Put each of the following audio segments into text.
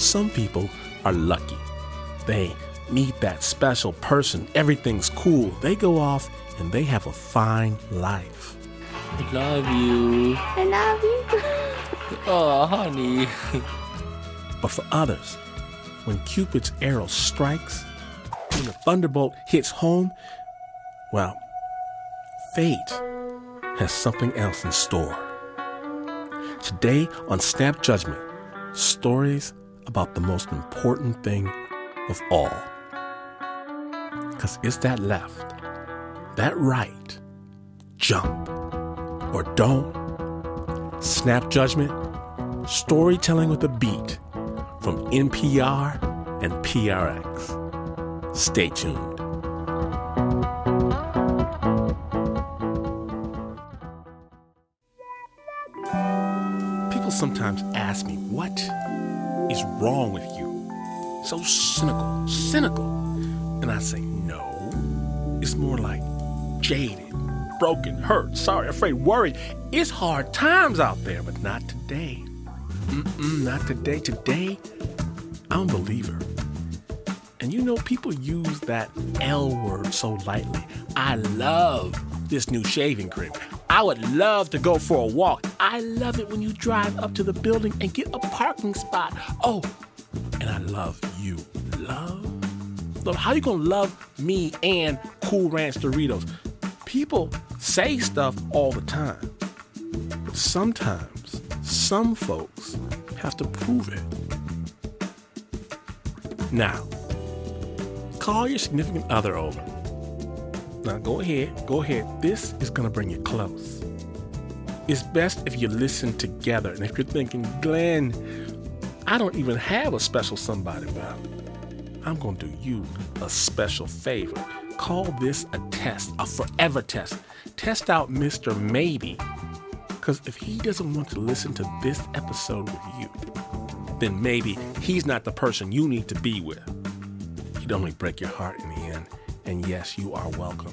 Some people are lucky. They meet that special person, everything's cool. They go off and they have a fine life. I love you. I love you. Oh, honey. But for others, when Cupid's arrow strikes, when the thunderbolt hits home, well, fate has something else in store. Today on Snap Judgment, stories about the most important thing of all. Because it's that left, that right, jump, or don't. Snap Judgment, storytelling with a beat from NPR and PRX. Stay tuned. People sometimes ask me, what is wrong with you? So cynical, cynical. And I say, no, it's more like jaded, broken, hurt, sorry, afraid, worried. It's hard times out there, but not today. Mm-mm, not today. Today, I'm a believer. And you know, people use that L word so lightly. I love this new shaving cream. I would love to go for a walk. I love it when you drive up to the building and get a parking spot. Oh, and I love you. Love? How you gonna love me and Cool Ranch Doritos? People say stuff all the time. Sometimes, some folks have to prove it. Now, call your significant other over. Now go ahead, go ahead. This is gonna bring you close. It's best if you listen together. And if you're thinking, Glynn, I don't even have a special somebody, well, I'm gonna do you a special favor. Call this a test, a forever test. Test out Mr. Maybe. Because if he doesn't want to listen to this episode with you, then maybe he's not the person you need to be with. He'd only break your heart in the end. And yes, you are welcome.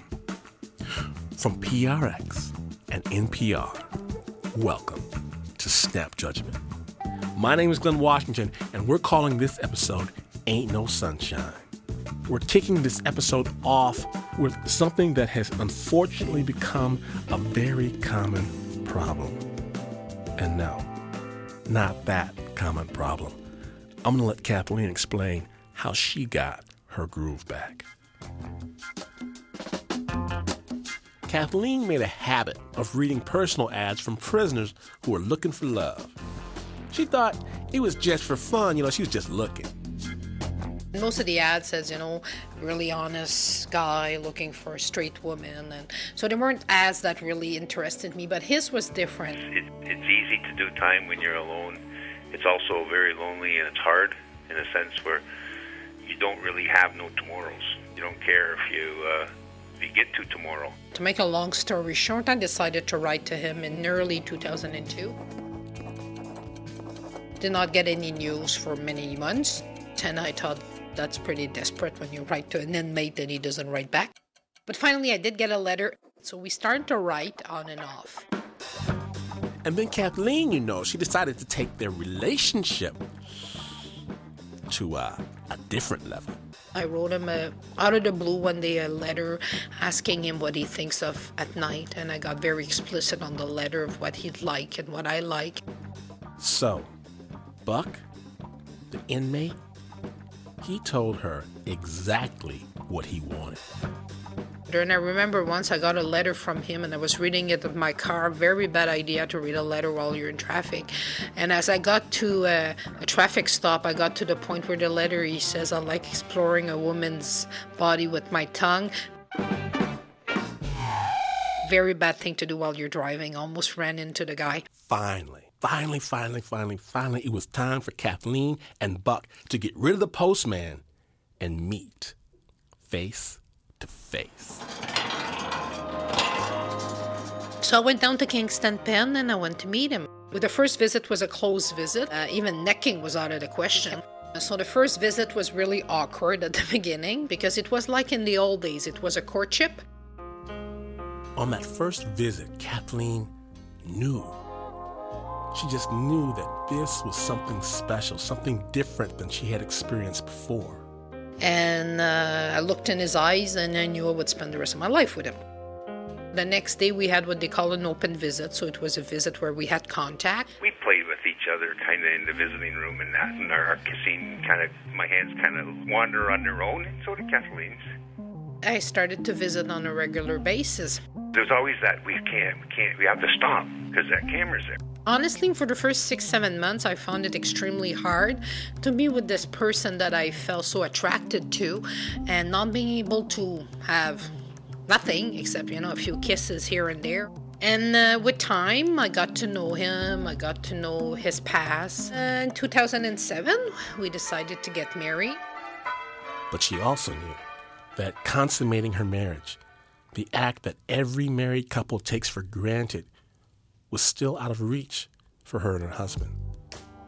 From PRX and NPR, welcome to Snap Judgment. My name is Glynn Washington, and we're calling this episode Ain't No Sunshine. We're kicking this episode off with something that has unfortunately become a very common problem. And no, not that common problem. I'm going to let Kathleen explain how she got her groove back. Kathleen made a habit of reading personal ads from prisoners who were looking for love. She thought it was just for fun, you know, she was just looking. Most of the ad says, you know, really honest guy looking for a straight woman, and so they weren't ads that really interested me. But his was different. It, it's easy to do time when you're alone. It's also very lonely and it's hard in a sense where you don't really have no tomorrows. You don't care if you uh, if you get to tomorrow. To make a long story short, I decided to write to him in early 2002. Did not get any news for many months, and I thought that's pretty desperate when you write to an inmate and he doesn't write back. But finally, I did get a letter, so we started to write on and off. And then Kathleen, you know, she decided to take their relationship to uh, a different level. I wrote him a, out of the blue one day a letter asking him what he thinks of at night, and I got very explicit on the letter of what he'd like and what I like. So, Buck, the inmate, he told her exactly what he wanted. And I remember once I got a letter from him and I was reading it in my car. Very bad idea to read a letter while you're in traffic. And as I got to a, a traffic stop, I got to the point where the letter he says, I like exploring a woman's body with my tongue. Very bad thing to do while you're driving. Almost ran into the guy. Finally, finally, finally, finally, finally, it was time for Kathleen and Buck to get rid of the postman and meet face face. So I went down to Kingston Pen and I went to meet him. The first visit was a close visit. Uh, even necking was out of the question. So the first visit was really awkward at the beginning because it was like in the old days. It was a courtship. On that first visit, Kathleen knew She just knew that this was something special, something different than she had experienced before. And uh, I looked in his eyes and I knew I would spend the rest of my life with him. The next day we had what they call an open visit, so it was a visit where we had contact. We played with each other kind of in the visiting room and that, and our kissing kind of, my hands kind of wander on their own, and so did Kathleen's. I started to visit on a regular basis. There's always that we can't, we can't, we have to stop because that camera's there. Honestly, for the first six, seven months, I found it extremely hard to be with this person that I felt so attracted to and not being able to have nothing except, you know, a few kisses here and there. And uh, with time, I got to know him, I got to know his past. Uh, in 2007, we decided to get married. But she also knew that consummating her marriage, the act that every married couple takes for granted, was still out of reach for her and her husband.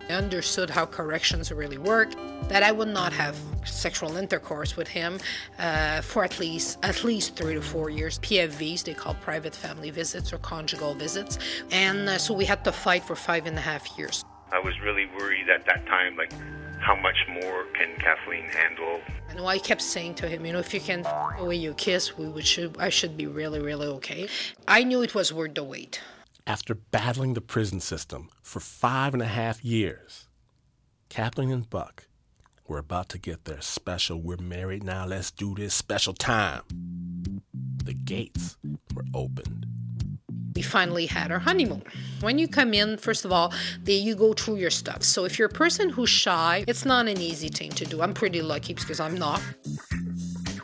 I understood how corrections really work, that I would not have sexual intercourse with him uh, for at least at least three to four years. PFVs, they call private family visits or conjugal visits, and uh, so we had to fight for five and a half years. I was really worried at that time, like, how much more can Kathleen handle? And know I kept saying to him, you know, if you can away your kiss, we would should I should be really, really okay. I knew it was worth the wait. After battling the prison system for five and a half years, Kathleen and Buck were about to get their special we're married now, let's do this special time. The gates were opened. We finally had our honeymoon. When you come in, first of all, they, you go through your stuff. So if you're a person who's shy, it's not an easy thing to do. I'm pretty lucky because I'm not.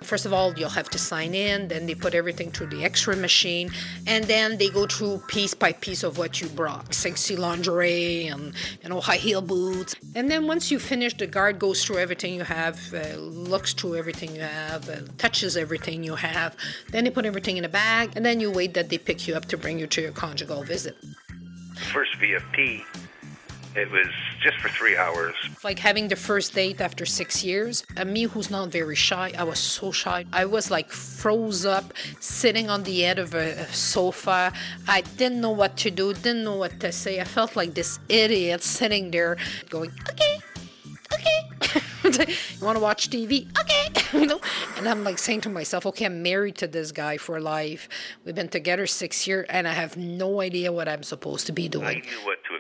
First of all, you'll have to sign in, then they put everything through the x-ray machine, and then they go through piece by piece of what you brought. Sexy lingerie and you know high heel boots. And then once you finish, the guard goes through everything you have, uh, looks through everything you have, uh, touches everything you have. Then they put everything in a bag, and then you wait that they pick you up to bring you to your conjugal visit. First VFP, it was just for three hours. Like having the first date after six years. And me, who's not very shy, I was so shy. I was like froze up, sitting on the edge of a, a sofa. I didn't know what to do, didn't know what to say. I felt like this idiot sitting there going, okay, okay. you want to watch TV? Okay. you know? And I'm like saying to myself, okay, I'm married to this guy for life. We've been together six years, and I have no idea what I'm supposed to be I doing. knew what to.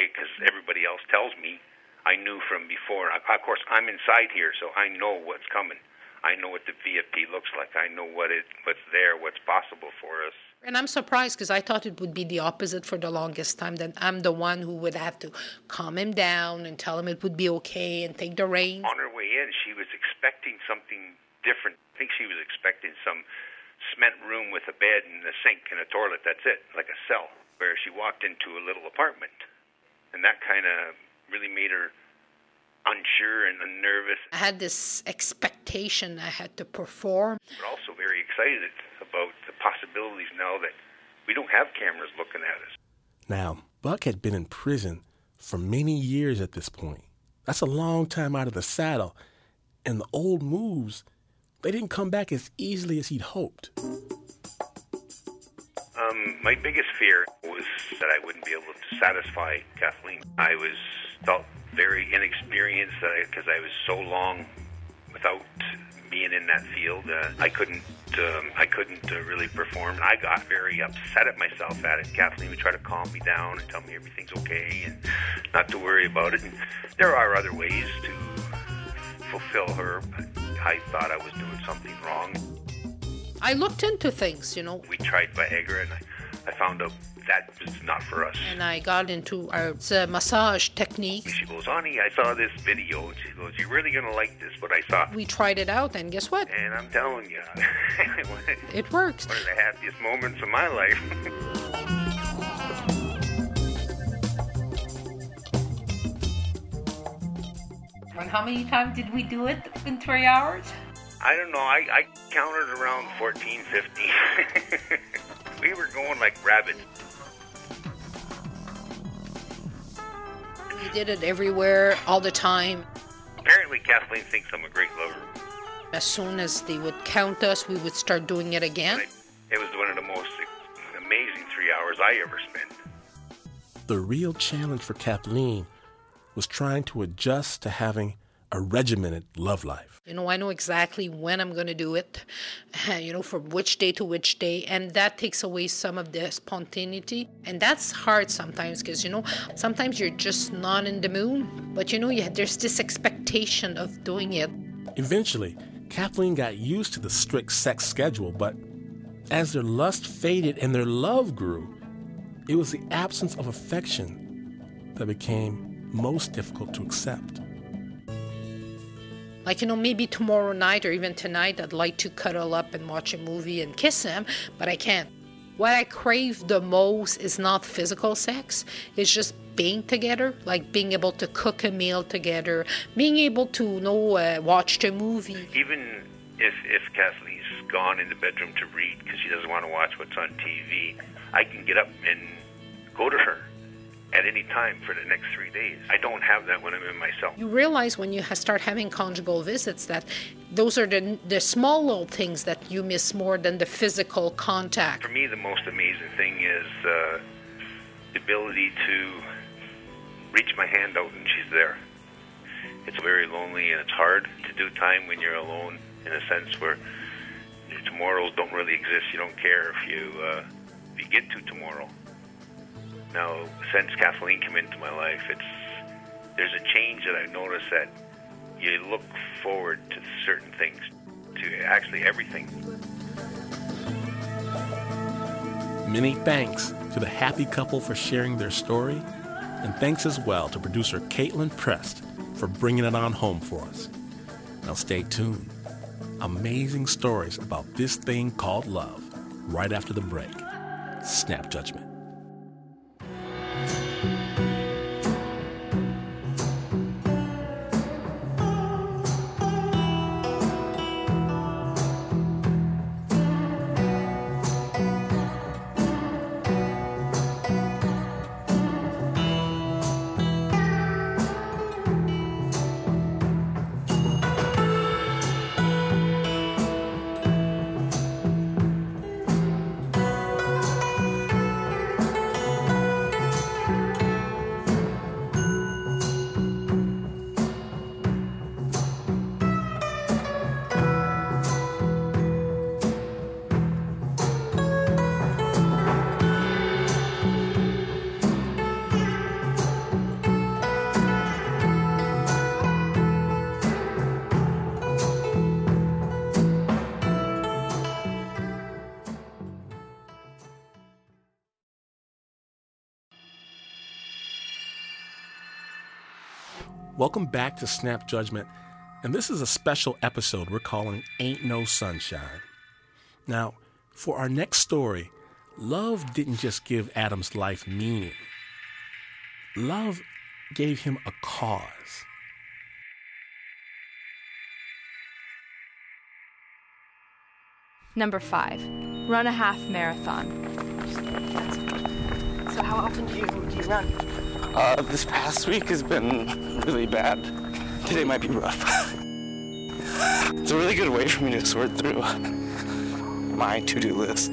I, because everybody else tells me, I knew from before. I, of course, I'm inside here, so I know what's coming. I know what the VFP looks like. I know what it, what's there, what's possible for us. And I'm surprised because I thought it would be the opposite for the longest time. That I'm the one who would have to calm him down and tell him it would be okay and take the reins. On her way in, she was expecting something different. I think she was expecting some cement room with a bed and a sink and a toilet. That's it, like a cell. Where she walked into a little apartment, and that kind of really made her unsure and nervous, I had this expectation I had to perform. but also very excited about the possibilities now that we don't have cameras looking at us. Now, Buck had been in prison for many years at this point. That's a long time out of the saddle. And the old moves, they didn't come back as easily as he'd hoped. My biggest fear was that I wouldn't be able to satisfy Kathleen. I was felt very inexperienced because I, was so long without being in that field. Uh, I couldn't. Um, I couldn't uh, really perform. And I got very upset at myself at it. Kathleen would try to calm me down and tell me everything's okay and not to worry about it. And there are other ways to fulfill her, but I thought I was doing something wrong. I looked into things, you know, We tried Viagra, and I, I found out that was not for us. and I got into our uh, massage technique. She goes, Honey, I saw this video. And she goes, You're really going to like this, what I saw. We tried it out, and guess what? And I'm telling you, It works. One of the happiest moments of my life. And how many times did we do it in three hours? I don't know, I, I counted around 14, 15. we were going like rabbits. We did it everywhere, all the time. Apparently, Kathleen thinks I'm a great lover. As soon as they would count us, we would start doing it again. It was one of the most amazing three hours I ever spent. the real challenge for Kathleen was trying to adjust to having a regimented love life. You know, I know exactly when I'm going to do it, you know, from which day to which day. And that takes away some of the spontaneity. And that's hard sometimes because, you know, sometimes you're just not in the mood. But, you know, you, there's this expectation of doing it. Eventually, Kathleen got used to the strict sex schedule, but as their lust faded and their love grew, it was the absence of affection that became most difficult to accept. Like, you know, maybe tomorrow night or even tonight, I'd like to cuddle up and watch a movie and kiss him, but I can't. What I crave the most is not physical sex, it's just being together, like being able to cook a meal together, being able to, you know, uh, watch the movie. Even if, if Kathleen's gone in the bedroom to read because she doesn't want to watch what's on TV, I can get up and go to her at any time for the next three days. I don't have that when I'm in myself. You realize when you start having conjugal visits that those are the, the small little things that you miss more than the physical contact. For me, the most amazing thing is uh, the ability to reach my hand out and she's there. It's very lonely and it's hard to do time when you're alone in a sense where your tomorrows don't really exist. You don't care if you uh, if you get to tomorrow. Now, since Kathleen came into my life, it's there's a change that I've noticed that you look forward to certain things, to actually everything. Many thanks to the happy couple for sharing their story, and thanks as well to producer Kaitlin Prest for bringing it on home for us. Now stay tuned. Amazing stories about this thing called love right after the break. Snap Judgment. Welcome back to Snap Judgment, and this is a special episode we're calling Ain't No Sunshine. Now, for our next story, love didn't just give Adam's life meaning, love gave him a cause. Number five, run a half marathon. So how often do you do you run? Uh, this past week has been really bad. Today might be rough. it's a really good way for me to sort through my to-do list.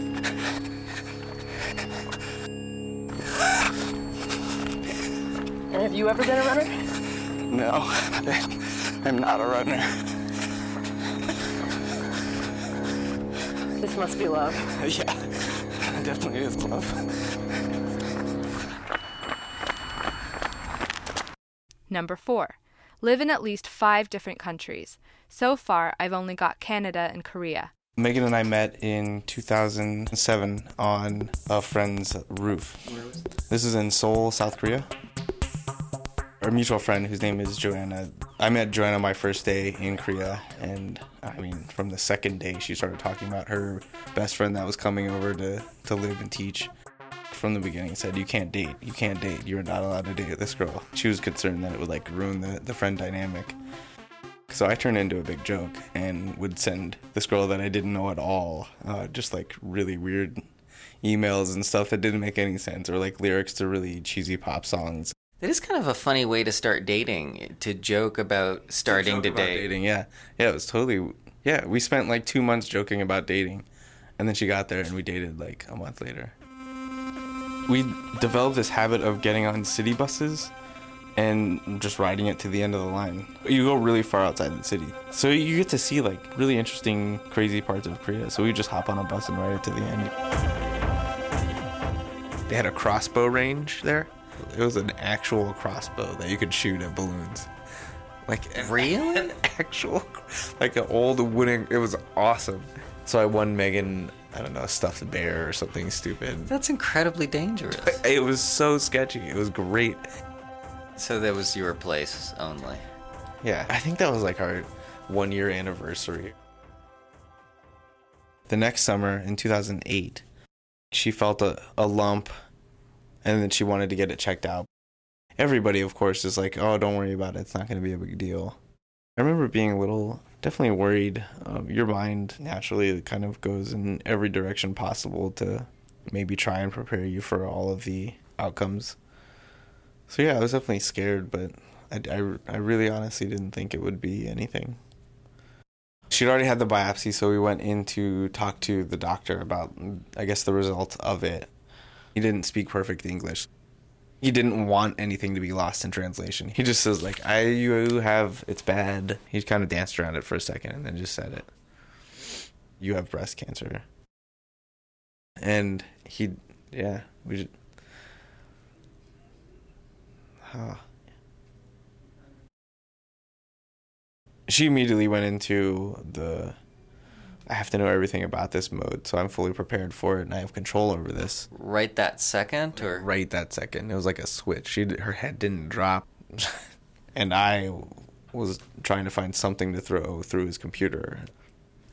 And have you ever been a runner? No, I'm not a runner. This must be love. Yeah, it definitely is love. Number four, live in at least five different countries. So far, I've only got Canada and Korea. Megan and I met in 2007 on a friend's roof. This is in Seoul, South Korea. Our mutual friend, whose name is Joanna, I met Joanna my first day in Korea, and I mean, from the second day, she started talking about her best friend that was coming over to, to live and teach. From the beginning, said, You can't date, you can't date, you're not allowed to date this girl. She was concerned that it would like ruin the, the friend dynamic. So I turned into a big joke and would send this girl that I didn't know at all, uh, just like really weird emails and stuff that didn't make any sense, or like lyrics to really cheesy pop songs. That is kind of a funny way to start dating, to joke about starting Joke to about date. dating, yeah, yeah, it was totally, yeah. We spent like two months joking about dating, and then she got there and we dated like a month later. We developed this habit of getting on city buses and just riding it to the end of the line. You go really far outside the city. So you get to see like really interesting, crazy parts of Korea. So we just hop on a bus and ride it to the end. They had a crossbow range there. It was an actual crossbow that you could shoot at balloons. Like an, Really? an actual like an old wooden it was awesome. So I won Megan, I don't know, a stuffed bear or something stupid. That's incredibly dangerous. It was so sketchy. It was great. So that was your place only. Yeah, I think that was like our one year anniversary. The next summer in 2008, she felt a, a lump and then she wanted to get it checked out. Everybody, of course, is like, oh, don't worry about it. It's not going to be a big deal. I remember being a little, definitely worried. Um, your mind naturally kind of goes in every direction possible to maybe try and prepare you for all of the outcomes. So yeah, I was definitely scared, but I, I, I really honestly didn't think it would be anything. She'd already had the biopsy, so we went in to talk to the doctor about, I guess, the result of it. He didn't speak perfect English. He didn't want anything to be lost in translation. He just says like, "I you have it's bad." He kind of danced around it for a second and then just said it. You have breast cancer. And he, yeah, we. Just, Huh. She immediately went into the I have to know everything about this mode, so I'm fully prepared for it and I have control over this. Right that second, or Right that second. It was like a switch. She her head didn't drop and I was trying to find something to throw through his computer.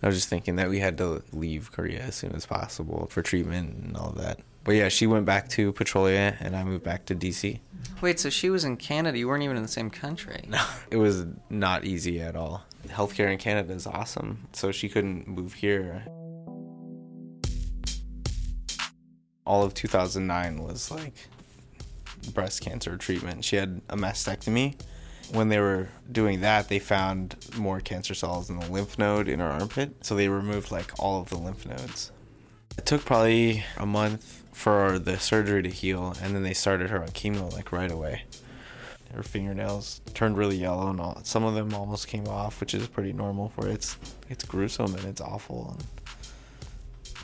I was just thinking that we had to leave Korea as soon as possible for treatment and all that. But yeah, she went back to Petrolia and I moved back to DC. wait, so she was in Canada. You weren't even in the same country. No, it was not easy at all. Healthcare in Canada is awesome, so she couldn't move here. All of 2009 was like breast cancer treatment. She had a mastectomy. When they were doing that, they found more cancer cells in the lymph node in her armpit, so they removed like all of the lymph nodes. It took probably a month for the surgery to heal, and then they started her on chemo like right away her fingernails turned really yellow and all, some of them almost came off which is pretty normal for it. it's it's gruesome and it's awful and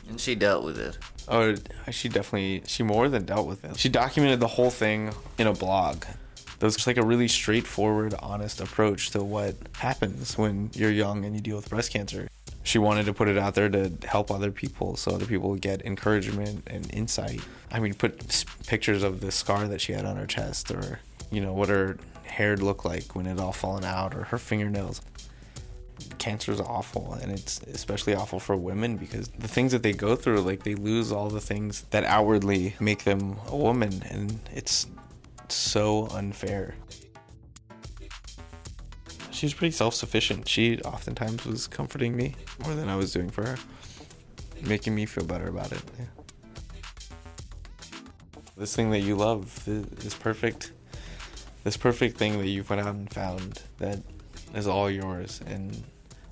And she dealt with it. oh she definitely she more than dealt with it she documented the whole thing in a blog that was just like a really straightforward honest approach to what happens when you're young and you deal with breast cancer she wanted to put it out there to help other people so other people get encouragement and insight. I mean put pictures of the scar that she had on her chest or you know what her hair looked like when it all fallen out or her fingernails. Cancer is awful and it's especially awful for women because the things that they go through like they lose all the things that outwardly make them a woman and it's so unfair she was pretty self-sufficient she oftentimes was comforting me more than i was doing for her making me feel better about it yeah. this thing that you love is perfect this perfect thing that you've went out and found that is all yours and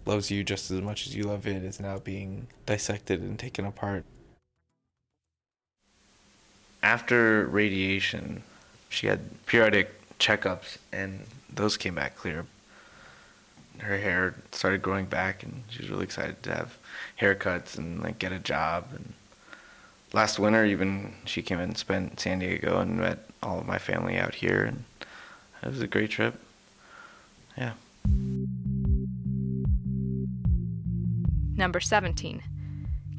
loves you just as much as you love it is now being dissected and taken apart. After radiation, she had periodic checkups and those came back clear. Her hair started growing back and she was really excited to have haircuts and like get a job and last winter even she came and spent San Diego and met all of my family out here and it was a great trip. Yeah. Number 17.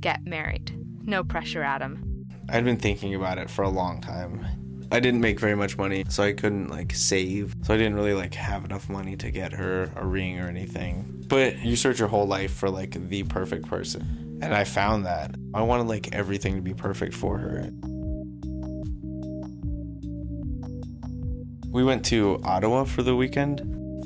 Get married. No pressure, Adam. I'd been thinking about it for a long time. I didn't make very much money, so I couldn't like save. So I didn't really like have enough money to get her a ring or anything. But you search your whole life for like the perfect person. And I found that. I wanted like everything to be perfect for her. We went to Ottawa for the weekend.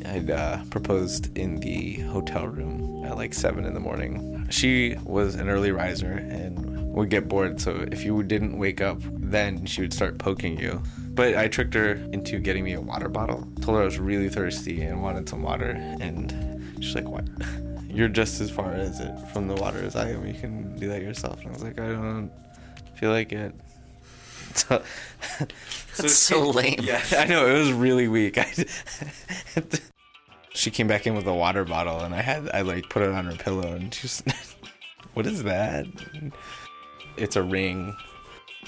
I'd uh, proposed in the hotel room at like 7 in the morning. She was an early riser and would get bored, so if you didn't wake up then, she would start poking you. But I tricked her into getting me a water bottle. Told her I was really thirsty and wanted some water, and she's like, What? You're just as far as it from the water as I am. You can do that yourself. And I was like, I don't feel like it. So, That's so lame. Yeah, I know it was really weak. I, she came back in with a water bottle, and I had I like put it on her pillow, and she's, what is that? It's a ring.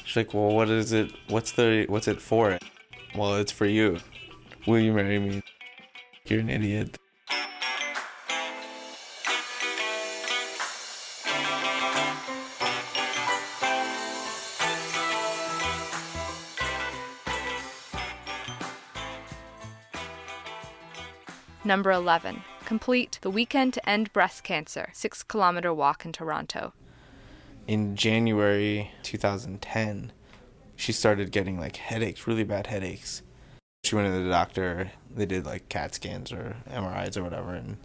She's like, well, what is it? What's the what's it for? Well, it's for you. Will you marry me? You're an idiot. Number 11. Complete the weekend to end breast cancer, six kilometer walk in Toronto. In January 2010, she started getting like headaches, really bad headaches. She went to the doctor. They did like CAT scans or MRIs or whatever, and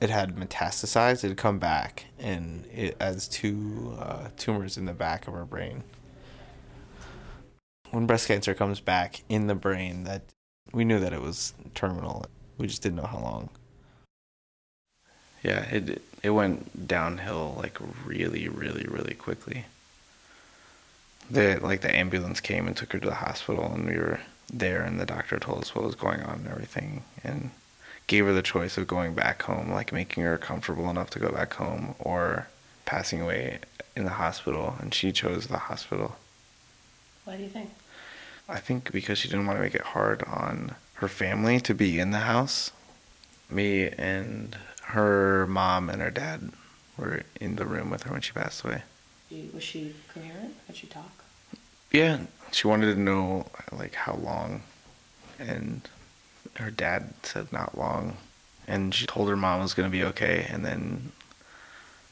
it had metastasized. It had come back, and it has two uh, tumors in the back of her brain. When breast cancer comes back in the brain, that we knew that it was terminal. We just didn't know how long. Yeah, it it went downhill like really, really, really quickly. The like the ambulance came and took her to the hospital, and we were there, and the doctor told us what was going on and everything, and gave her the choice of going back home, like making her comfortable enough to go back home, or passing away in the hospital, and she chose the hospital. Why do you think? I think because she didn't want to make it hard on her family to be in the house. Me and her mom and her dad were in the room with her when she passed away. Was she coherent? Could she talk? Yeah, she wanted to know like how long, and her dad said not long, and she told her mom was gonna be okay, and then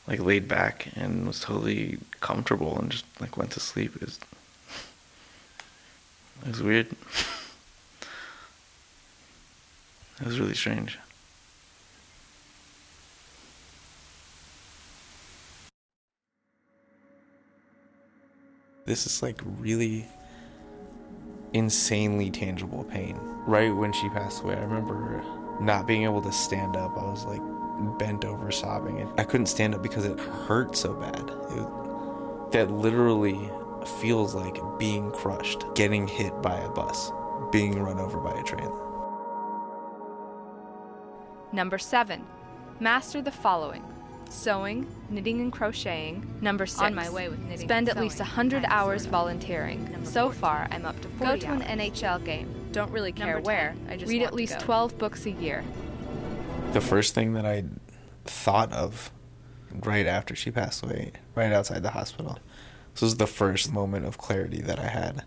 like laid back and was totally comfortable and just like went to sleep. It was, it was weird. It was really strange. This is like really insanely tangible pain. Right when she passed away, I remember not being able to stand up. I was like bent over sobbing I couldn't stand up because it hurt so bad. It, that literally feels like being crushed, getting hit by a bus, being run over by a train. Number 7. Master the following sewing, knitting and crocheting. Number 6. On my way with knitting Spend and at least sewing. 100 hours volunteering. Number So 14. far, I'm up to 40 Go to an. NHL game. Don't really care Number where. 10. I just Read want at to least go. 12 books a year. The first thing that I thought of right after she passed away, right outside the hospital, this was the first moment of clarity that I had.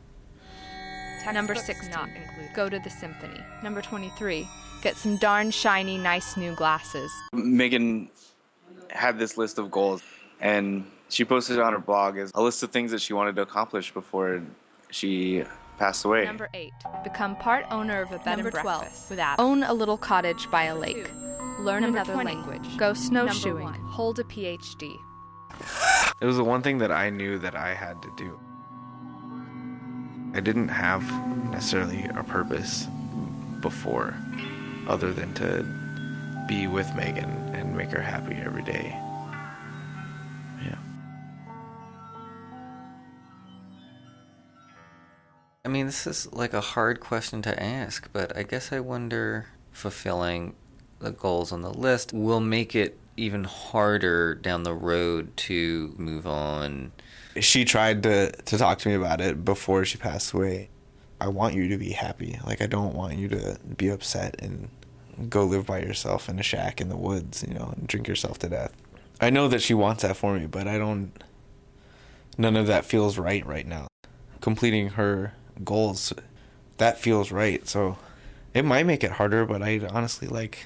Number six, not included. Go to the symphony. Number 23. Get some darn shiny, nice new glasses. Megan had this list of goals, and she posted it on her blog as a list of things that she wanted to accomplish before she passed away. Number 8. Become part owner of a bed Number and 12. breakfast with Adam. Own a little cottage by a lake. Two, Learn Number another 20. language. Go snowshoeing. one. Hold a PhD. It was the one thing that I knew that I had to do. I didn't have necessarily a purpose before other than to be with Megan and make her happy every day. Yeah. I mean, this is like a hard question to ask, but I guess I wonder fulfilling the goals on the list will make it even harder down the road to move on. She tried to to talk to me about it before she passed away. I want you to be happy. Like I don't want you to be upset and go live by yourself in a shack in the woods, you know, and drink yourself to death. I know that she wants that for me, but I don't none of that feels right right now. Completing her goals that feels right. So it might make it harder, but I honestly like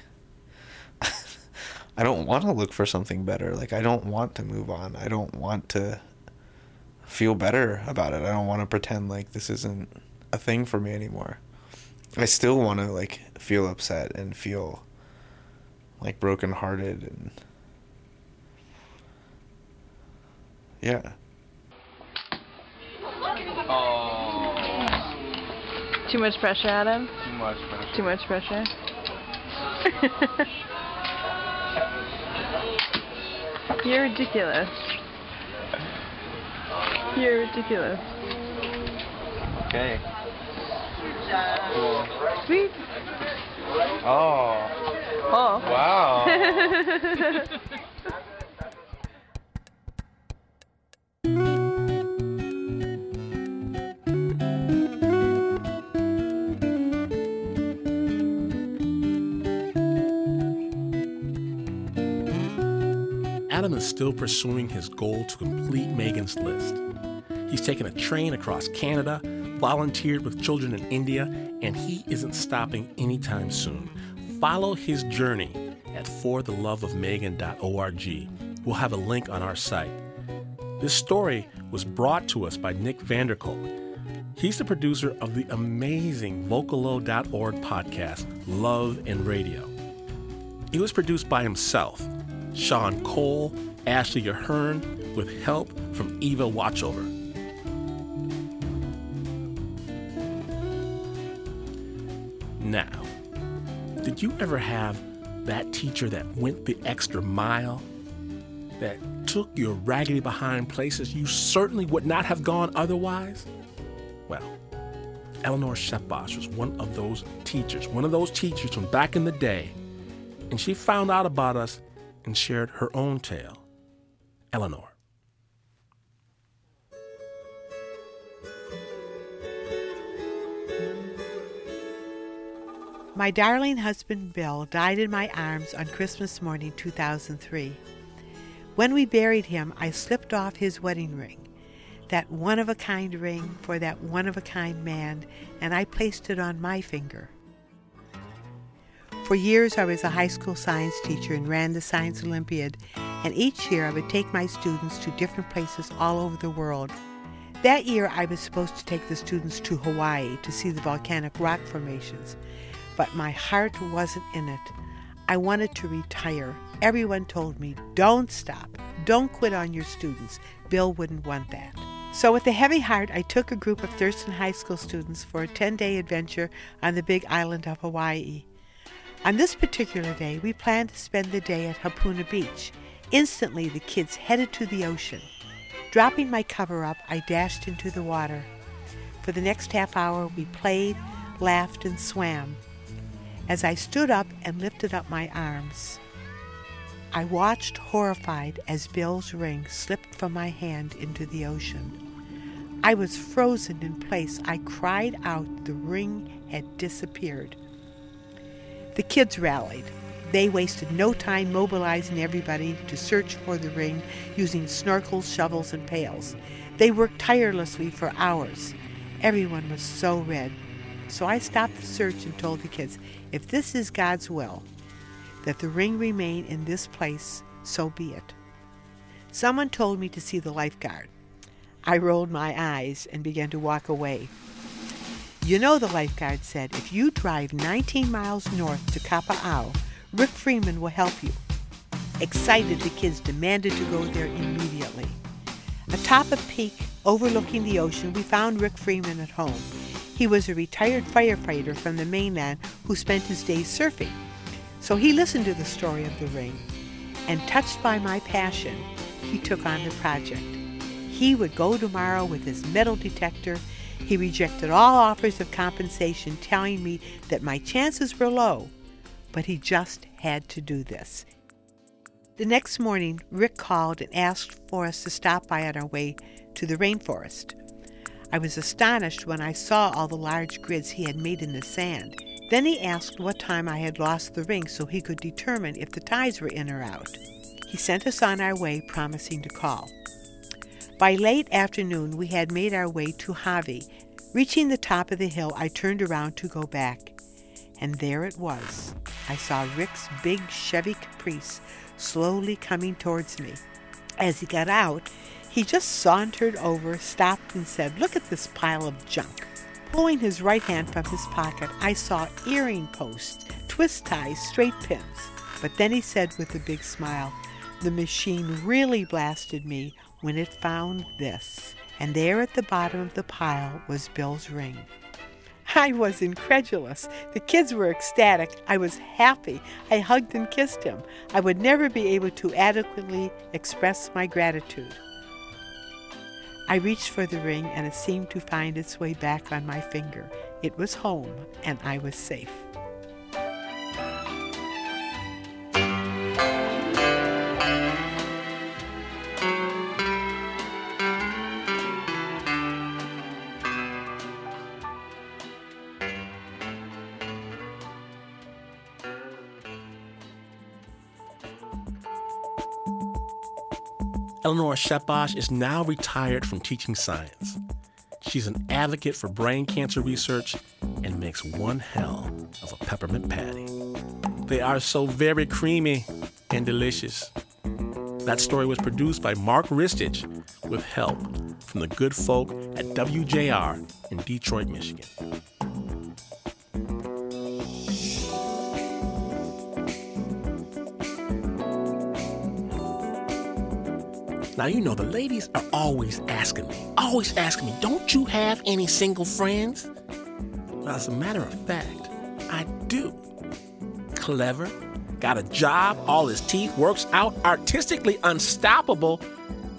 I don't want to look for something better. Like I don't want to move on. I don't want to feel better about it. I don't want to pretend like this isn't a thing for me anymore. I still want to like feel upset and feel like brokenhearted and yeah. Oh. Too much pressure, Adam? Too much pressure. Too much pressure? You're ridiculous. You're ridiculous. Okay. Cool. Sweet. Oh. Oh. Wow. Adam is still pursuing his goal to complete Megan's list. He's taken a train across Canada, volunteered with children in India, and he isn't stopping anytime soon. Follow his journey at fortheloveofmegan.org. We'll have a link on our site. This story was brought to us by Nick van der Kolk. He's the producer of the amazing Vocalo.org podcast, Love and Radio. It was produced by himself, Sean Cole, Ashley Ahern, with help from Eva Watchover. Did you ever have that teacher that went the extra mile? That took your raggedy behind places you certainly would not have gone otherwise? Well, Eleanor Shepbosh was one of those teachers, one of those teachers from back in the day, and she found out about us and shared her own tale. Eleanor. My darling husband Bill died in my arms on Christmas morning 2003. When we buried him, I slipped off his wedding ring, that one of a kind ring for that one of a kind man, and I placed it on my finger. For years, I was a high school science teacher and ran the Science Olympiad, and each year I would take my students to different places all over the world. That year, I was supposed to take the students to Hawaii to see the volcanic rock formations, but my heart wasn't in it. I wanted to retire. Everyone told me, don't stop, don't quit on your students. Bill wouldn't want that. So, with a heavy heart, I took a group of Thurston High School students for a 10 day adventure on the big island of Hawaii. On this particular day, we planned to spend the day at Hapuna Beach. Instantly, the kids headed to the ocean. Dropping my cover up, I dashed into the water. For the next half hour, we played, laughed, and swam. As I stood up and lifted up my arms, I watched horrified as Bill's ring slipped from my hand into the ocean. I was frozen in place. I cried out. The ring had disappeared. The kids rallied. They wasted no time mobilizing everybody to search for the ring using snorkels, shovels, and pails. They worked tirelessly for hours. Everyone was so red. So I stopped the search and told the kids, if this is God's will, that the ring remain in this place, so be it. Someone told me to see the lifeguard. I rolled my eyes and began to walk away. You know, the lifeguard said, if you drive 19 miles north to Kapa'au, Rick Freeman will help you. Excited, the kids demanded to go there immediately. Atop a peak overlooking the ocean, we found Rick Freeman at home. He was a retired firefighter from the mainland who spent his days surfing. So he listened to the story of the ring, and touched by my passion, he took on the project. He would go tomorrow with his metal detector. He rejected all offers of compensation, telling me that my chances were low, but he just had to do this. The next morning, Rick called and asked for us to stop by on our way to the rainforest. I was astonished when I saw all the large grids he had made in the sand. Then he asked what time I had lost the ring so he could determine if the tides were in or out. He sent us on our way, promising to call. By late afternoon, we had made our way to Hawi. Reaching the top of the hill, I turned around to go back. And there it was. I saw Rick's big Chevy Caprice slowly coming towards me. As he got out, he just sauntered over, stopped, and said, Look at this pile of junk. Pulling his right hand from his pocket, I saw earring posts, twist ties, straight pins. But then he said with a big smile, The machine really blasted me when it found this. And there at the bottom of the pile was Bill's ring. I was incredulous. The kids were ecstatic. I was happy. I hugged and kissed him. I would never be able to adequately express my gratitude. I reached for the ring and it seemed to find its way back on my finger. It was home and I was safe. Eleanor Shepash is now retired from teaching science. She's an advocate for brain cancer research and makes one hell of a peppermint patty. They are so very creamy and delicious. That story was produced by Mark Ristich with help from the good folk at WJR in Detroit, Michigan. Now, you know, the ladies are always asking me, always asking me, don't you have any single friends? Well, as a matter of fact, I do. Clever, got a job, all his teeth, works out, artistically unstoppable.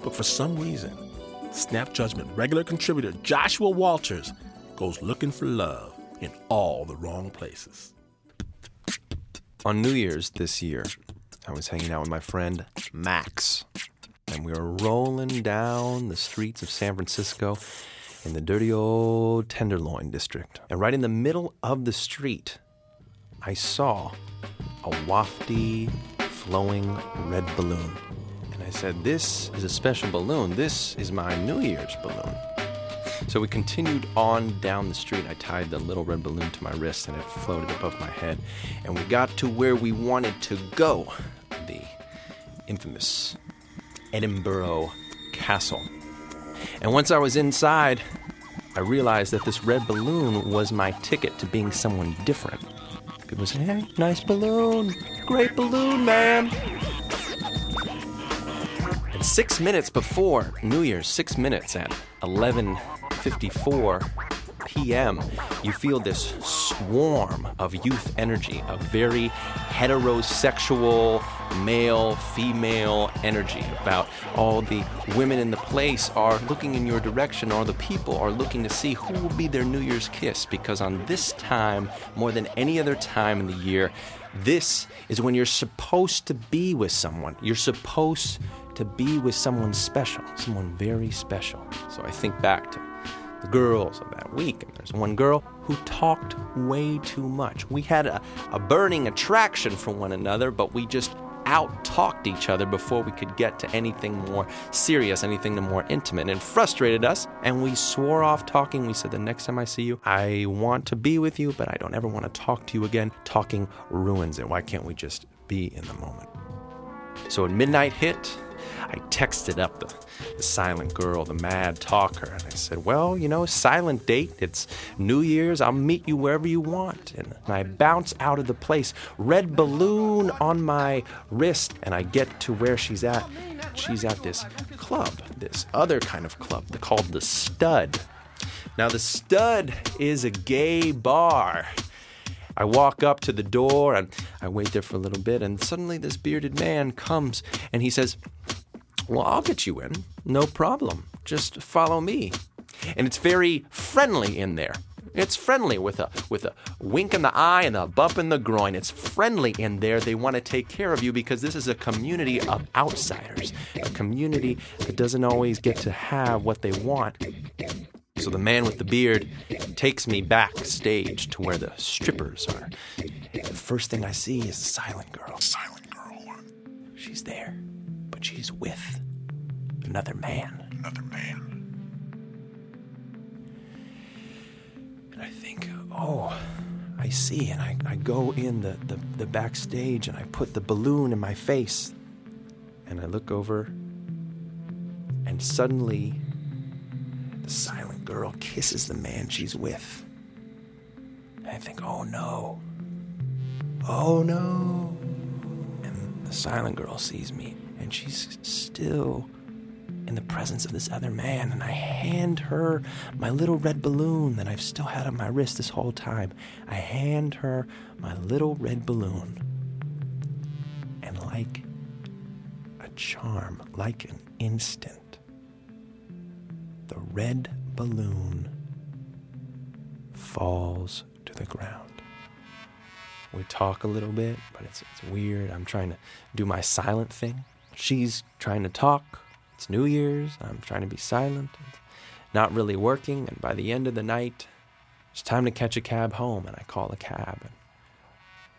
But for some reason, Snap Judgment regular contributor Joshua Walters goes looking for love in all the wrong places. On New Year's this year, I was hanging out with my friend Max, and we were rolling down the streets of San Francisco in the dirty old Tenderloin district. And right in the middle of the street, I saw a wafty, flowing red balloon. And I said, This is a special balloon. This is my New Year's balloon. So we continued on down the street. I tied the little red balloon to my wrist and it floated above my head. And we got to where we wanted to go the infamous Edinburgh Castle. And once I was inside, I realized that this red balloon was my ticket to being someone different. People say, hey, nice balloon, great balloon, man. And six minutes before New Year's, six minutes at 11:54 p.m., you feel this swarm of youth energy, a very heterosexual male female energy about all the women in the place are looking in your direction or the people are looking to see who will be their New Year's kiss because on this time, more than any other time in the year, this is when you're supposed to be with someone. You're supposed to be with someone special, someone very special. So I think back to the girls of that week, and there's one girl who talked way too much. We had a, a burning attraction for one another, but we just out talked each other before we could get to anything more serious, anything more intimate. And frustrated us, and we swore off talking. We said, The next time I see you, I want to be with you, but I don't ever want to talk to you again. Talking ruins it. Why can't we just be in the moment? So when midnight hit, I texted up the, the, silent girl, the mad talker, and I said, Well, you know, silent date. It's New Year's. I'll meet you wherever you want. And I bounce out of the place, red balloon on my wrist, and I get to where she's at. She's at this club, this other kind of club called the Stud. Now, the Stud is a gay bar. I walk up to the door and I wait there for a little bit, and suddenly this bearded man comes and he says, well, I'll get you in. No problem. Just follow me. And it's very friendly in there. It's friendly with a with a wink in the eye and a bump in the groin. It's friendly in there. They want to take care of you because this is a community of outsiders, a community that doesn't always get to have what they want. So the man with the beard takes me backstage to where the strippers are. The first thing I see is a silent girl. Silent girl. She's there but she's with another man. Another man. And I think, oh, I see. And I, I go in the, the, the backstage and I put the balloon in my face. And I look over, and suddenly the silent girl kisses the man she's with. And I think, oh no. Oh no. And the silent girl sees me and she's still in the presence of this other man, and I hand her my little red balloon that I've still had on my wrist this whole time. I hand her my little red balloon. And like a charm, like an instant, the red balloon falls to the ground. We talk a little bit, but it's, it's weird. I'm trying to do my silent thing. She's trying to talk. It's New Year's. I'm trying to be silent. Not really working. And by the end of the night, it's time to catch a cab home. And I call a cab. And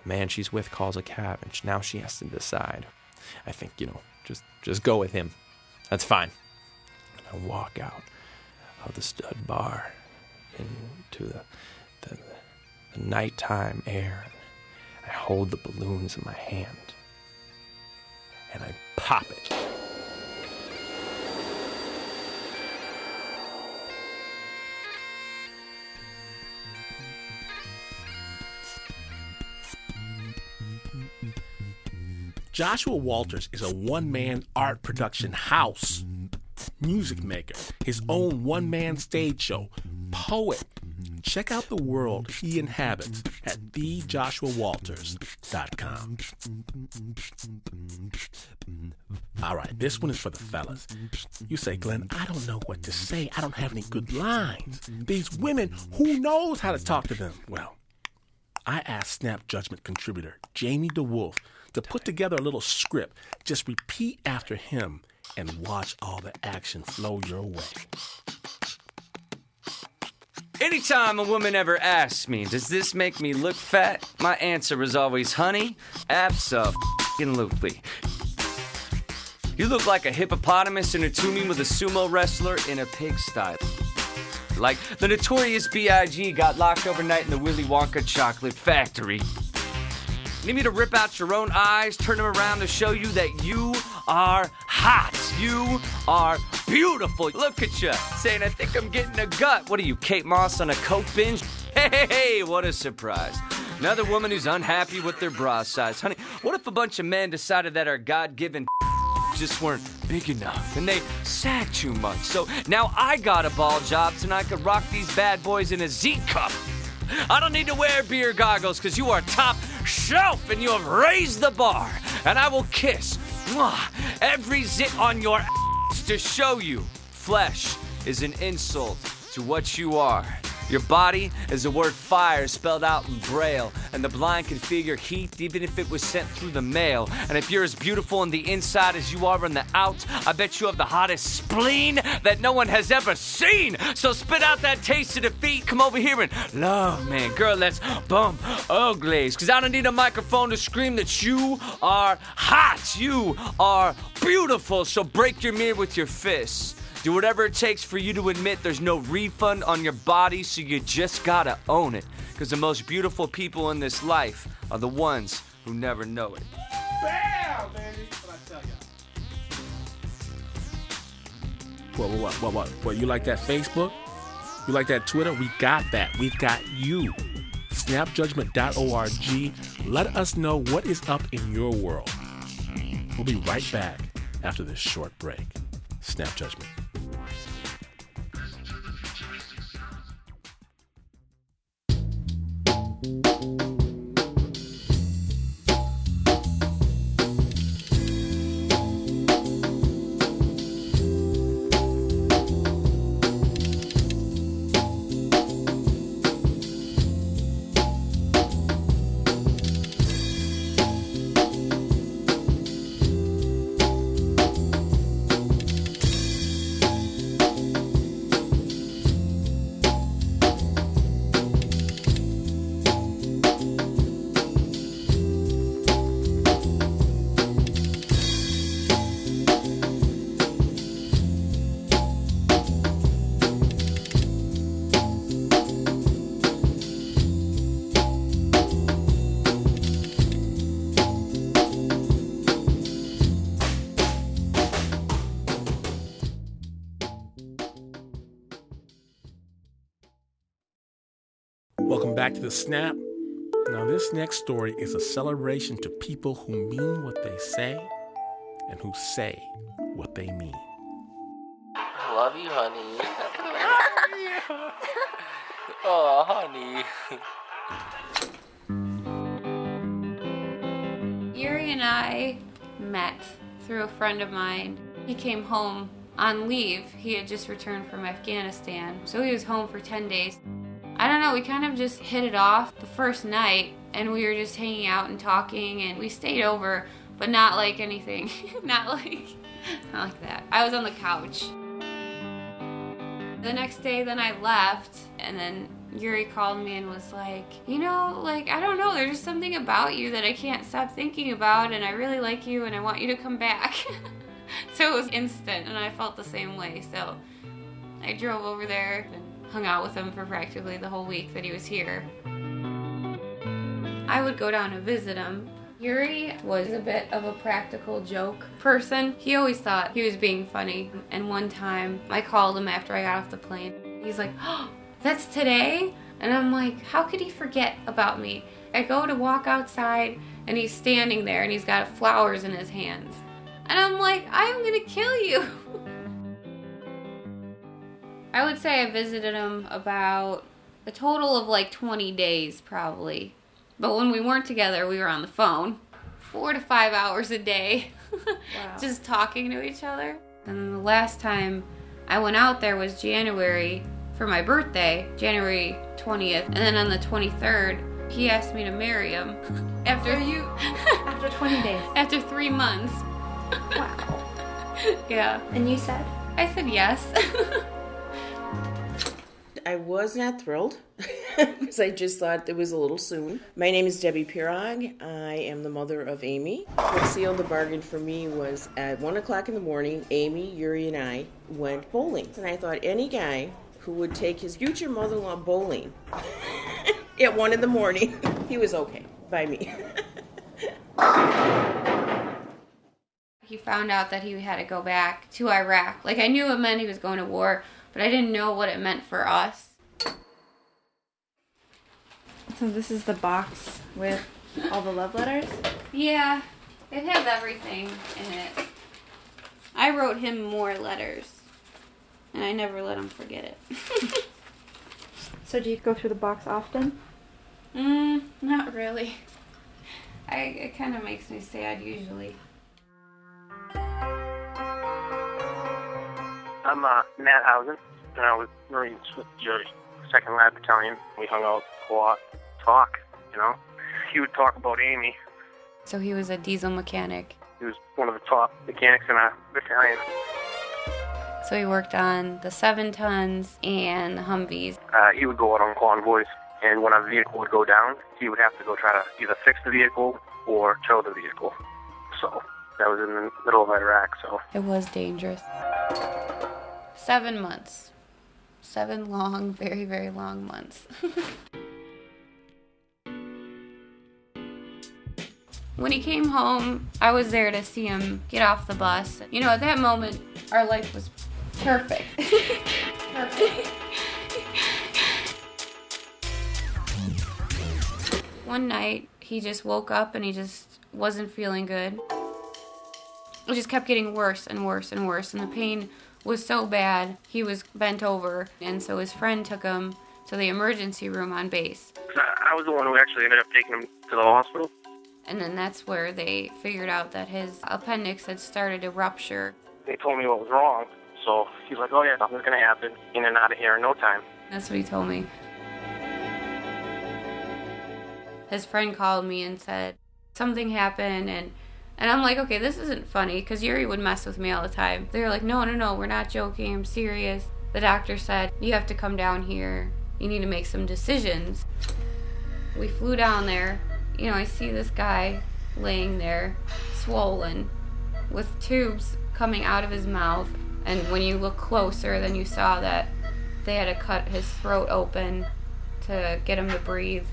the man she's with calls a cab. And now she has to decide. I think, you know, just, just go with him. That's fine. And I walk out of the stud bar into the, the, the nighttime air. I hold the balloons in my hand and I pop it. Joshua Walters is a one man art production house, music maker, his own one man stage show, poet. Check out the world he inhabits at thejoshuawalters.com. All right, this one is for the fellas. You say, Glynn, I don't know what to say. I don't have any good lines. These women, who knows how to talk to them? Well, I asked Snap Judgment contributor Jamie DeWolf to put together a little script. Just repeat after him and watch all the action flow your way. Anytime a woman ever asks me, does this make me look fat? My answer is always, honey, absolutely. You look like a hippopotamus in a tuning with a sumo wrestler in a pigsty. Like the notorious B.I.G. got locked overnight in the Willy Wonka chocolate factory. Need me to rip out your own eyes, turn them around to show you that you are hot. You are beautiful. Look at you, saying, I think I'm getting a gut. What are you, Kate Moss on a coke binge? Hey, what a surprise. Another woman who's unhappy with their bra size. Honey, what if a bunch of men decided that our God given just weren't big enough and they sag too much? So now I got a ball job so I could rock these bad boys in a Z cup. I don't need to wear beer goggles because you are top shelf and you have raised the bar. And I will kiss mwah, every zit on your ass to show you flesh is an insult to what you are. Your body is the word fire spelled out in braille, and the blind can feel your heat even if it was sent through the mail. And if you're as beautiful on the inside as you are on the out, I bet you have the hottest spleen that no one has ever seen. So spit out that taste of defeat. Come over here and love, man. Girl, let's bump uglies. Cause I don't need a microphone to scream that you are hot. You are beautiful. So break your mirror with your fists. Do whatever it takes for you to admit there's no refund on your body, so you just gotta own it. Because the most beautiful people in this life are the ones who never know it. Bam, baby! What I tell you. What, what, what, what, what? You like that Facebook? You like that Twitter? We got that. We've got you. Snapjudgment.org. Let us know what is up in your world. We'll be right back after this short break. Snap Judgment. The Snap. Now, this next story is a celebration to people who mean what they say and who say what they mean. I love you, honey. oh, honey. Yuri and I met through a friend of mine. He came home on leave. He had just returned from Afghanistan, so he was home for 10 days. I don't know, we kind of just hit it off the first night, and we were just hanging out and talking, and we stayed over, but not like anything. not like, not like that. I was on the couch. The next day, then I left, and then Yuri called me and was like, You know, like, I don't know, there's just something about you that I can't stop thinking about, and I really like you, and I want you to come back. so it was instant, and I felt the same way. So I drove over there and hung out with him for practically the whole week that he was here. I would go down to visit him. Yuri was a bit of a practical joke person. He always thought he was being funny. And one time I called him after I got off the plane. He's like, oh, that's today? And I'm like, how could he forget about me? I go to walk outside and he's standing there and he's got flowers in his hands. And I'm like, I'm gonna kill you. I would say I visited him about a total of like 20 days, probably. But when we weren't together, we were on the phone four to five hours a day, wow. just talking to each other. And the last time I went out there was January for my birthday, January 20th. And then on the 23rd, he asked me to marry him. After so you, after 20 days, after three months. Wow. yeah. And you said? I said yes. I was not thrilled because I just thought it was a little soon. My name is Debbie Pirog. I am the mother of Amy. What sealed the bargain for me was at 1 o'clock in the morning, Amy, Yuri, and I went bowling. And I thought any guy who would take his future mother in law bowling at 1 in the morning, he was okay by me. he found out that he had to go back to Iraq. Like, I knew it meant he was going to war but I didn't know what it meant for us. So this is the box with all the love letters? Yeah, it has everything in it. I wrote him more letters, and I never let him forget it. so do you go through the box often? Mm, not really. I, it kind of makes me sad usually. I'm uh, Matt Hausen, and I was Marines with your Second Lab Battalion. We hung out a lot, talk, you know. He would talk about Amy. So he was a diesel mechanic. He was one of the top mechanics in our battalion. So he worked on the seven tons and the Humvees. Uh, he would go out on convoys, and when a vehicle would go down, he would have to go try to either fix the vehicle or tow the vehicle. So that was in the middle of Iraq. So it was dangerous. Seven months. Seven long, very, very long months. when he came home, I was there to see him get off the bus. You know, at that moment, our life was perfect. perfect. One night, he just woke up and he just wasn't feeling good. It just kept getting worse and worse and worse, and the pain was so bad, he was bent over, and so his friend took him to the emergency room on base. I was the one who actually ended up taking him to the hospital. And then that's where they figured out that his appendix had started to rupture. They told me what was wrong, so he's like, oh yeah, nothing's gonna happen. In and out of here in no time. That's what he told me. His friend called me and said, something happened and and I'm like, okay, this isn't funny because Yuri would mess with me all the time. They were like, no, no, no, we're not joking. I'm serious. The doctor said, you have to come down here. You need to make some decisions. We flew down there. You know, I see this guy laying there, swollen, with tubes coming out of his mouth. And when you look closer, then you saw that they had to cut his throat open to get him to breathe.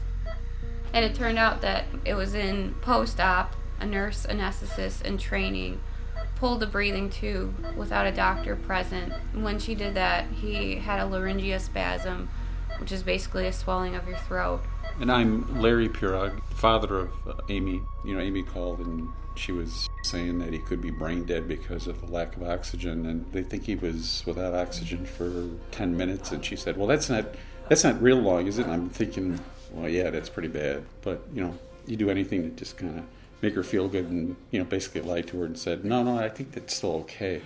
And it turned out that it was in post op a nurse anesthetist in training pulled the breathing tube without a doctor present. When she did that, he had a laryngospasm, which is basically a swelling of your throat. And I'm Larry Pirog, father of uh, Amy. You know, Amy called and she was saying that he could be brain dead because of the lack of oxygen, and they think he was without oxygen for 10 minutes. And she said, "Well, that's not that's not real long, is it?" And I'm thinking, "Well, yeah, that's pretty bad." But you know, you do anything to just kind of make her feel good and you know basically lied to her and said no no i think that's still okay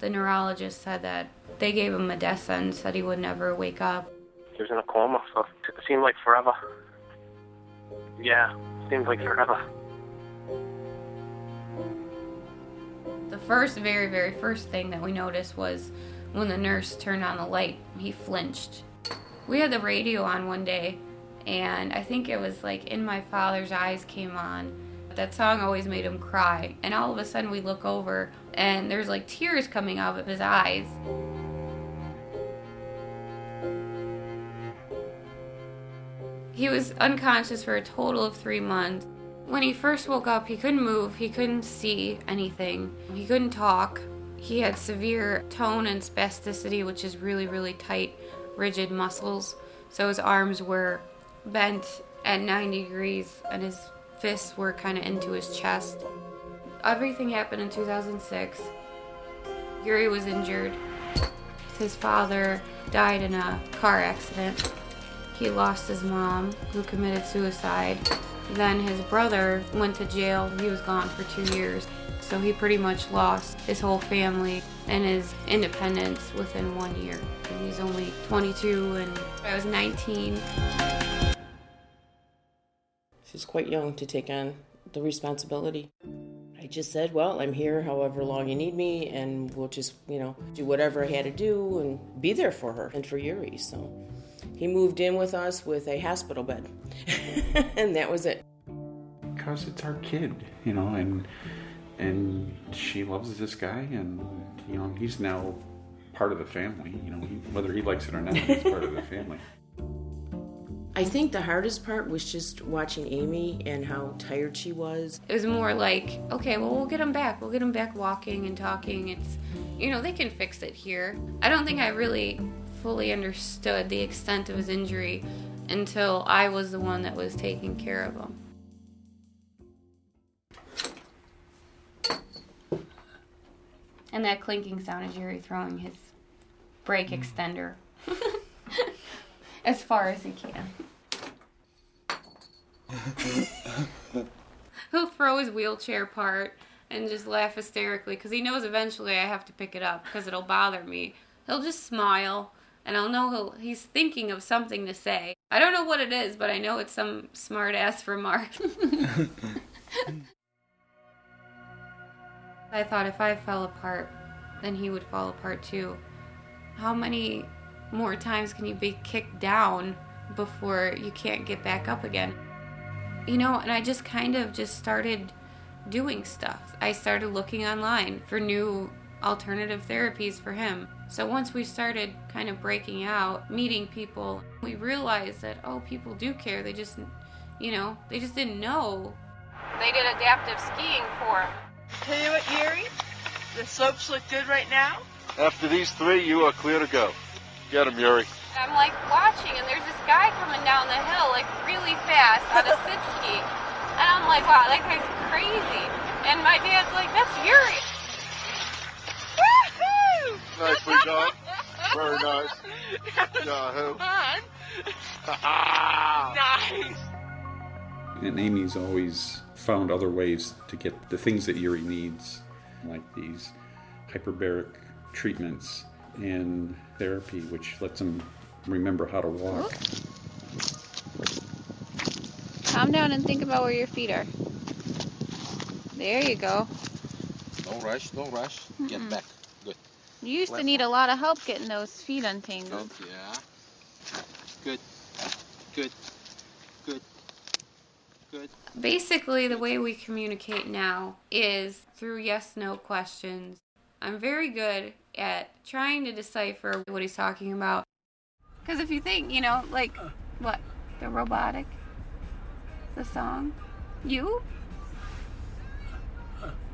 The neurologist said that they gave him a death sentence, said he would never wake up. He was in a coma, so it seemed like forever. Yeah, seems like forever. The first, very, very first thing that we noticed was when the nurse turned on the light, he flinched. We had the radio on one day, and I think it was like In My Father's Eyes came on. That song always made him cry, and all of a sudden we look over, and there's like tears coming out of his eyes. He was unconscious for a total of three months. When he first woke up, he couldn't move, he couldn't see anything, he couldn't talk. He had severe tone and spasticity, which is really, really tight, rigid muscles. So his arms were bent at 90 degrees and his fists were kind of into his chest. Everything happened in 2006. Yuri was injured. His father died in a car accident. He lost his mom, who committed suicide. Then his brother went to jail. He was gone for two years. So he pretty much lost his whole family and his independence within one year. And he's only 22 and I was 19. She's quite young to take on the responsibility. I just said, well, I'm here however long you need me, and we'll just, you know, do whatever I had to do and be there for her and for Yuri. So he moved in with us with a hospital bed, and that was it. Because it's our kid, you know, and and she loves this guy, and you know, he's now part of the family. You know, he, whether he likes it or not, he's part of the family. I think the hardest part was just watching Amy and how tired she was. It was more like, okay, well, we'll get him back. We'll get him back walking and talking. It's, you know, they can fix it here. I don't think I really fully understood the extent of his injury until I was the one that was taking care of him. And that clinking sound is Yuri throwing his brake extender as far as he can. He'll throw his wheelchair part and just laugh hysterically because he knows eventually I have to pick it up because it'll bother me. He'll just smile and I'll know he'll, he's thinking of something to say. I don't know what it is, but I know it's some smart ass remark. I thought if I fell apart, then he would fall apart too. How many more times can you be kicked down before you can't get back up again? You know, and I just kind of just started doing stuff. I started looking online for new alternative therapies for him. So once we started kind of breaking out, meeting people, we realized that, oh, people do care. They just, you know, they just didn't know. They did adaptive skiing for him. Tell you what, Yuri, the slopes look good right now. After these three, you are clear to go. Get him, Yuri. I'm like watching, and there's this guy coming down the hill like really fast on a sit ski, and I'm like, wow, that guy's crazy. And my dad's like, that's Yuri. Woohoo! Nicely done. Very nice. Yahoo. nice. And Amy's always found other ways to get the things that Yuri needs, like these hyperbaric treatments and therapy, which lets him remember how to walk. Calm down and think about where your feet are. There you go. Don't rush, don't rush. Get Mm-mm. back. Good. You used to Left need a lot of help getting those feet untangled. Yeah. Good. Good. Good. Good. Basically, the way we communicate now is through yes no questions. I'm very good at trying to decipher what he's talking about. Because if you think, you know, like, what? The robotic? The song? You?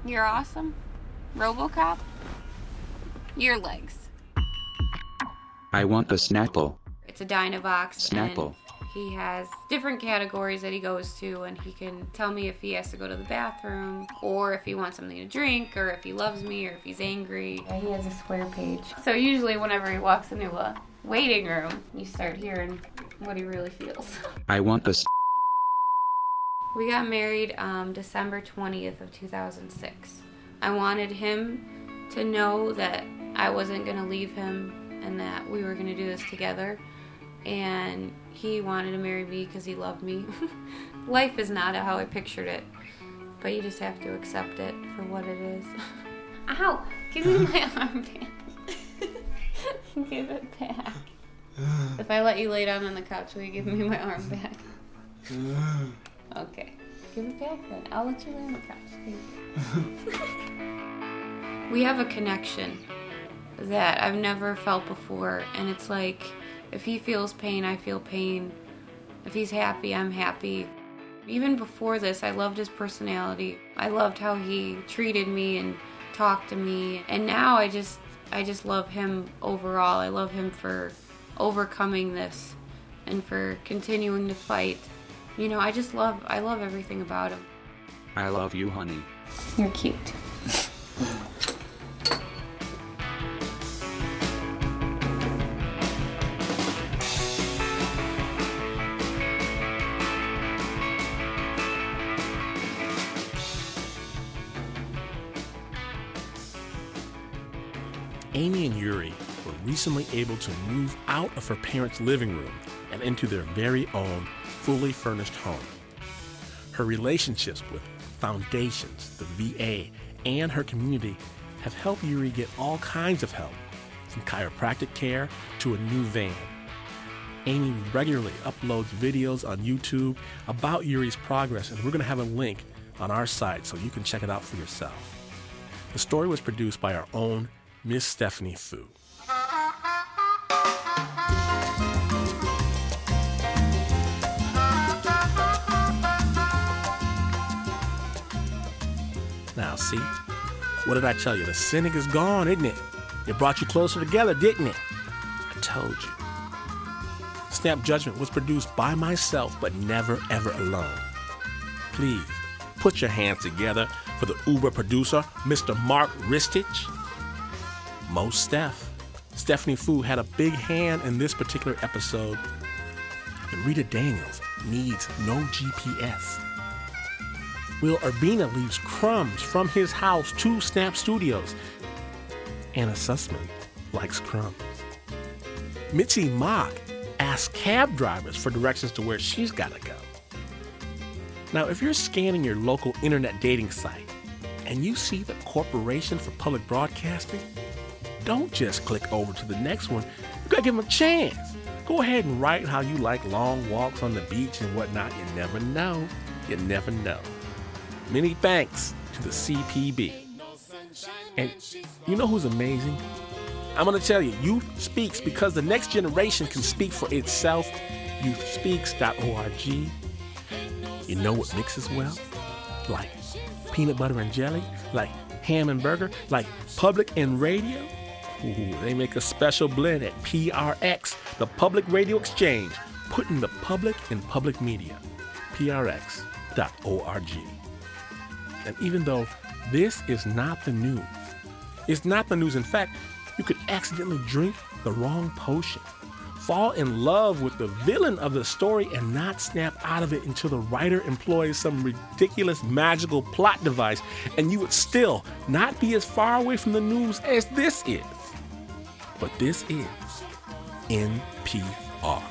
You're awesome? Robocop? Your legs. I want the Snapple. It's a Dynavox. Snapple. And he has different categories that he goes to, and he can tell me if he has to go to the bathroom, or if he wants something to drink, or if he loves me, or if he's angry. Yeah, he has a square page. So usually, whenever he walks into a waiting room, you start hearing what he really feels. I want the. We got married um, December 20th of 2006. I wanted him to know that I wasn't going to leave him and that we were going to do this together. And he wanted to marry me because he loved me. Life is not how I pictured it, but you just have to accept it for what it is. Ow! Give me my armband. give it back. If I let you lay down on the couch, will you give me my arm back? Okay. Give it back then. I'll let you lay on the couch. Thank you. we have a connection that I've never felt before, and it's like if he feels pain, I feel pain. If he's happy, I'm happy. Even before this, I loved his personality. I loved how he treated me and talked to me. And now I just I just love him overall. I love him for overcoming this and for continuing to fight. You know, I just love I love everything about him. I love you, honey. You're cute. And were recently able to move out of her parents' living room and into their very own fully furnished home. Her relationships with foundations, the VA, and her community have helped Yuri get all kinds of help, from chiropractic care to a new van. Amy regularly uploads videos on YouTube about Yuri's progress, and we're going to have a link on our site so you can check it out for yourself. The story was produced by our own Miss Stephanie Fu. Now, see? What did I tell you? The cynic is gone, isn't it? It brought you closer together, didn't it? I told you. Snap Judgment was produced by myself, but never ever alone. Please put your hands together for the Uber producer, Mr. Mark Ristich. Mo Steph. Stephanie Fu had a big hand in this particular episode. And Rita Daniels needs no GPS. Will Urbina leaves crumbs from his house to Snap Studios. Anna Sussman likes crumbs. Mitzi Mock asks cab drivers for directions to where she's got to go. Now, if you're scanning your local internet dating site and you see the Corporation for Public Broadcasting, don't just click over to the next one. You gotta give them a chance. Go ahead and write how you like long walks on the beach and whatnot. You never know. You never know. Many thanks to the CPB. And you know who's amazing? I'm gonna tell you, Youth Speaks because the next generation can speak for itself. Youthspeaks.org. You know what mixes well? Like peanut butter and jelly, like ham and burger, like public and radio. Ooh, they make a special blend at PRX, the Public Radio Exchange, putting the public in public media. PRX.org. And even though this is not the news, it's not the news. In fact, you could accidentally drink the wrong potion, fall in love with the villain of the story, and not snap out of it until the writer employs some ridiculous magical plot device, and you would still not be as far away from the news as this is. But this is NPR.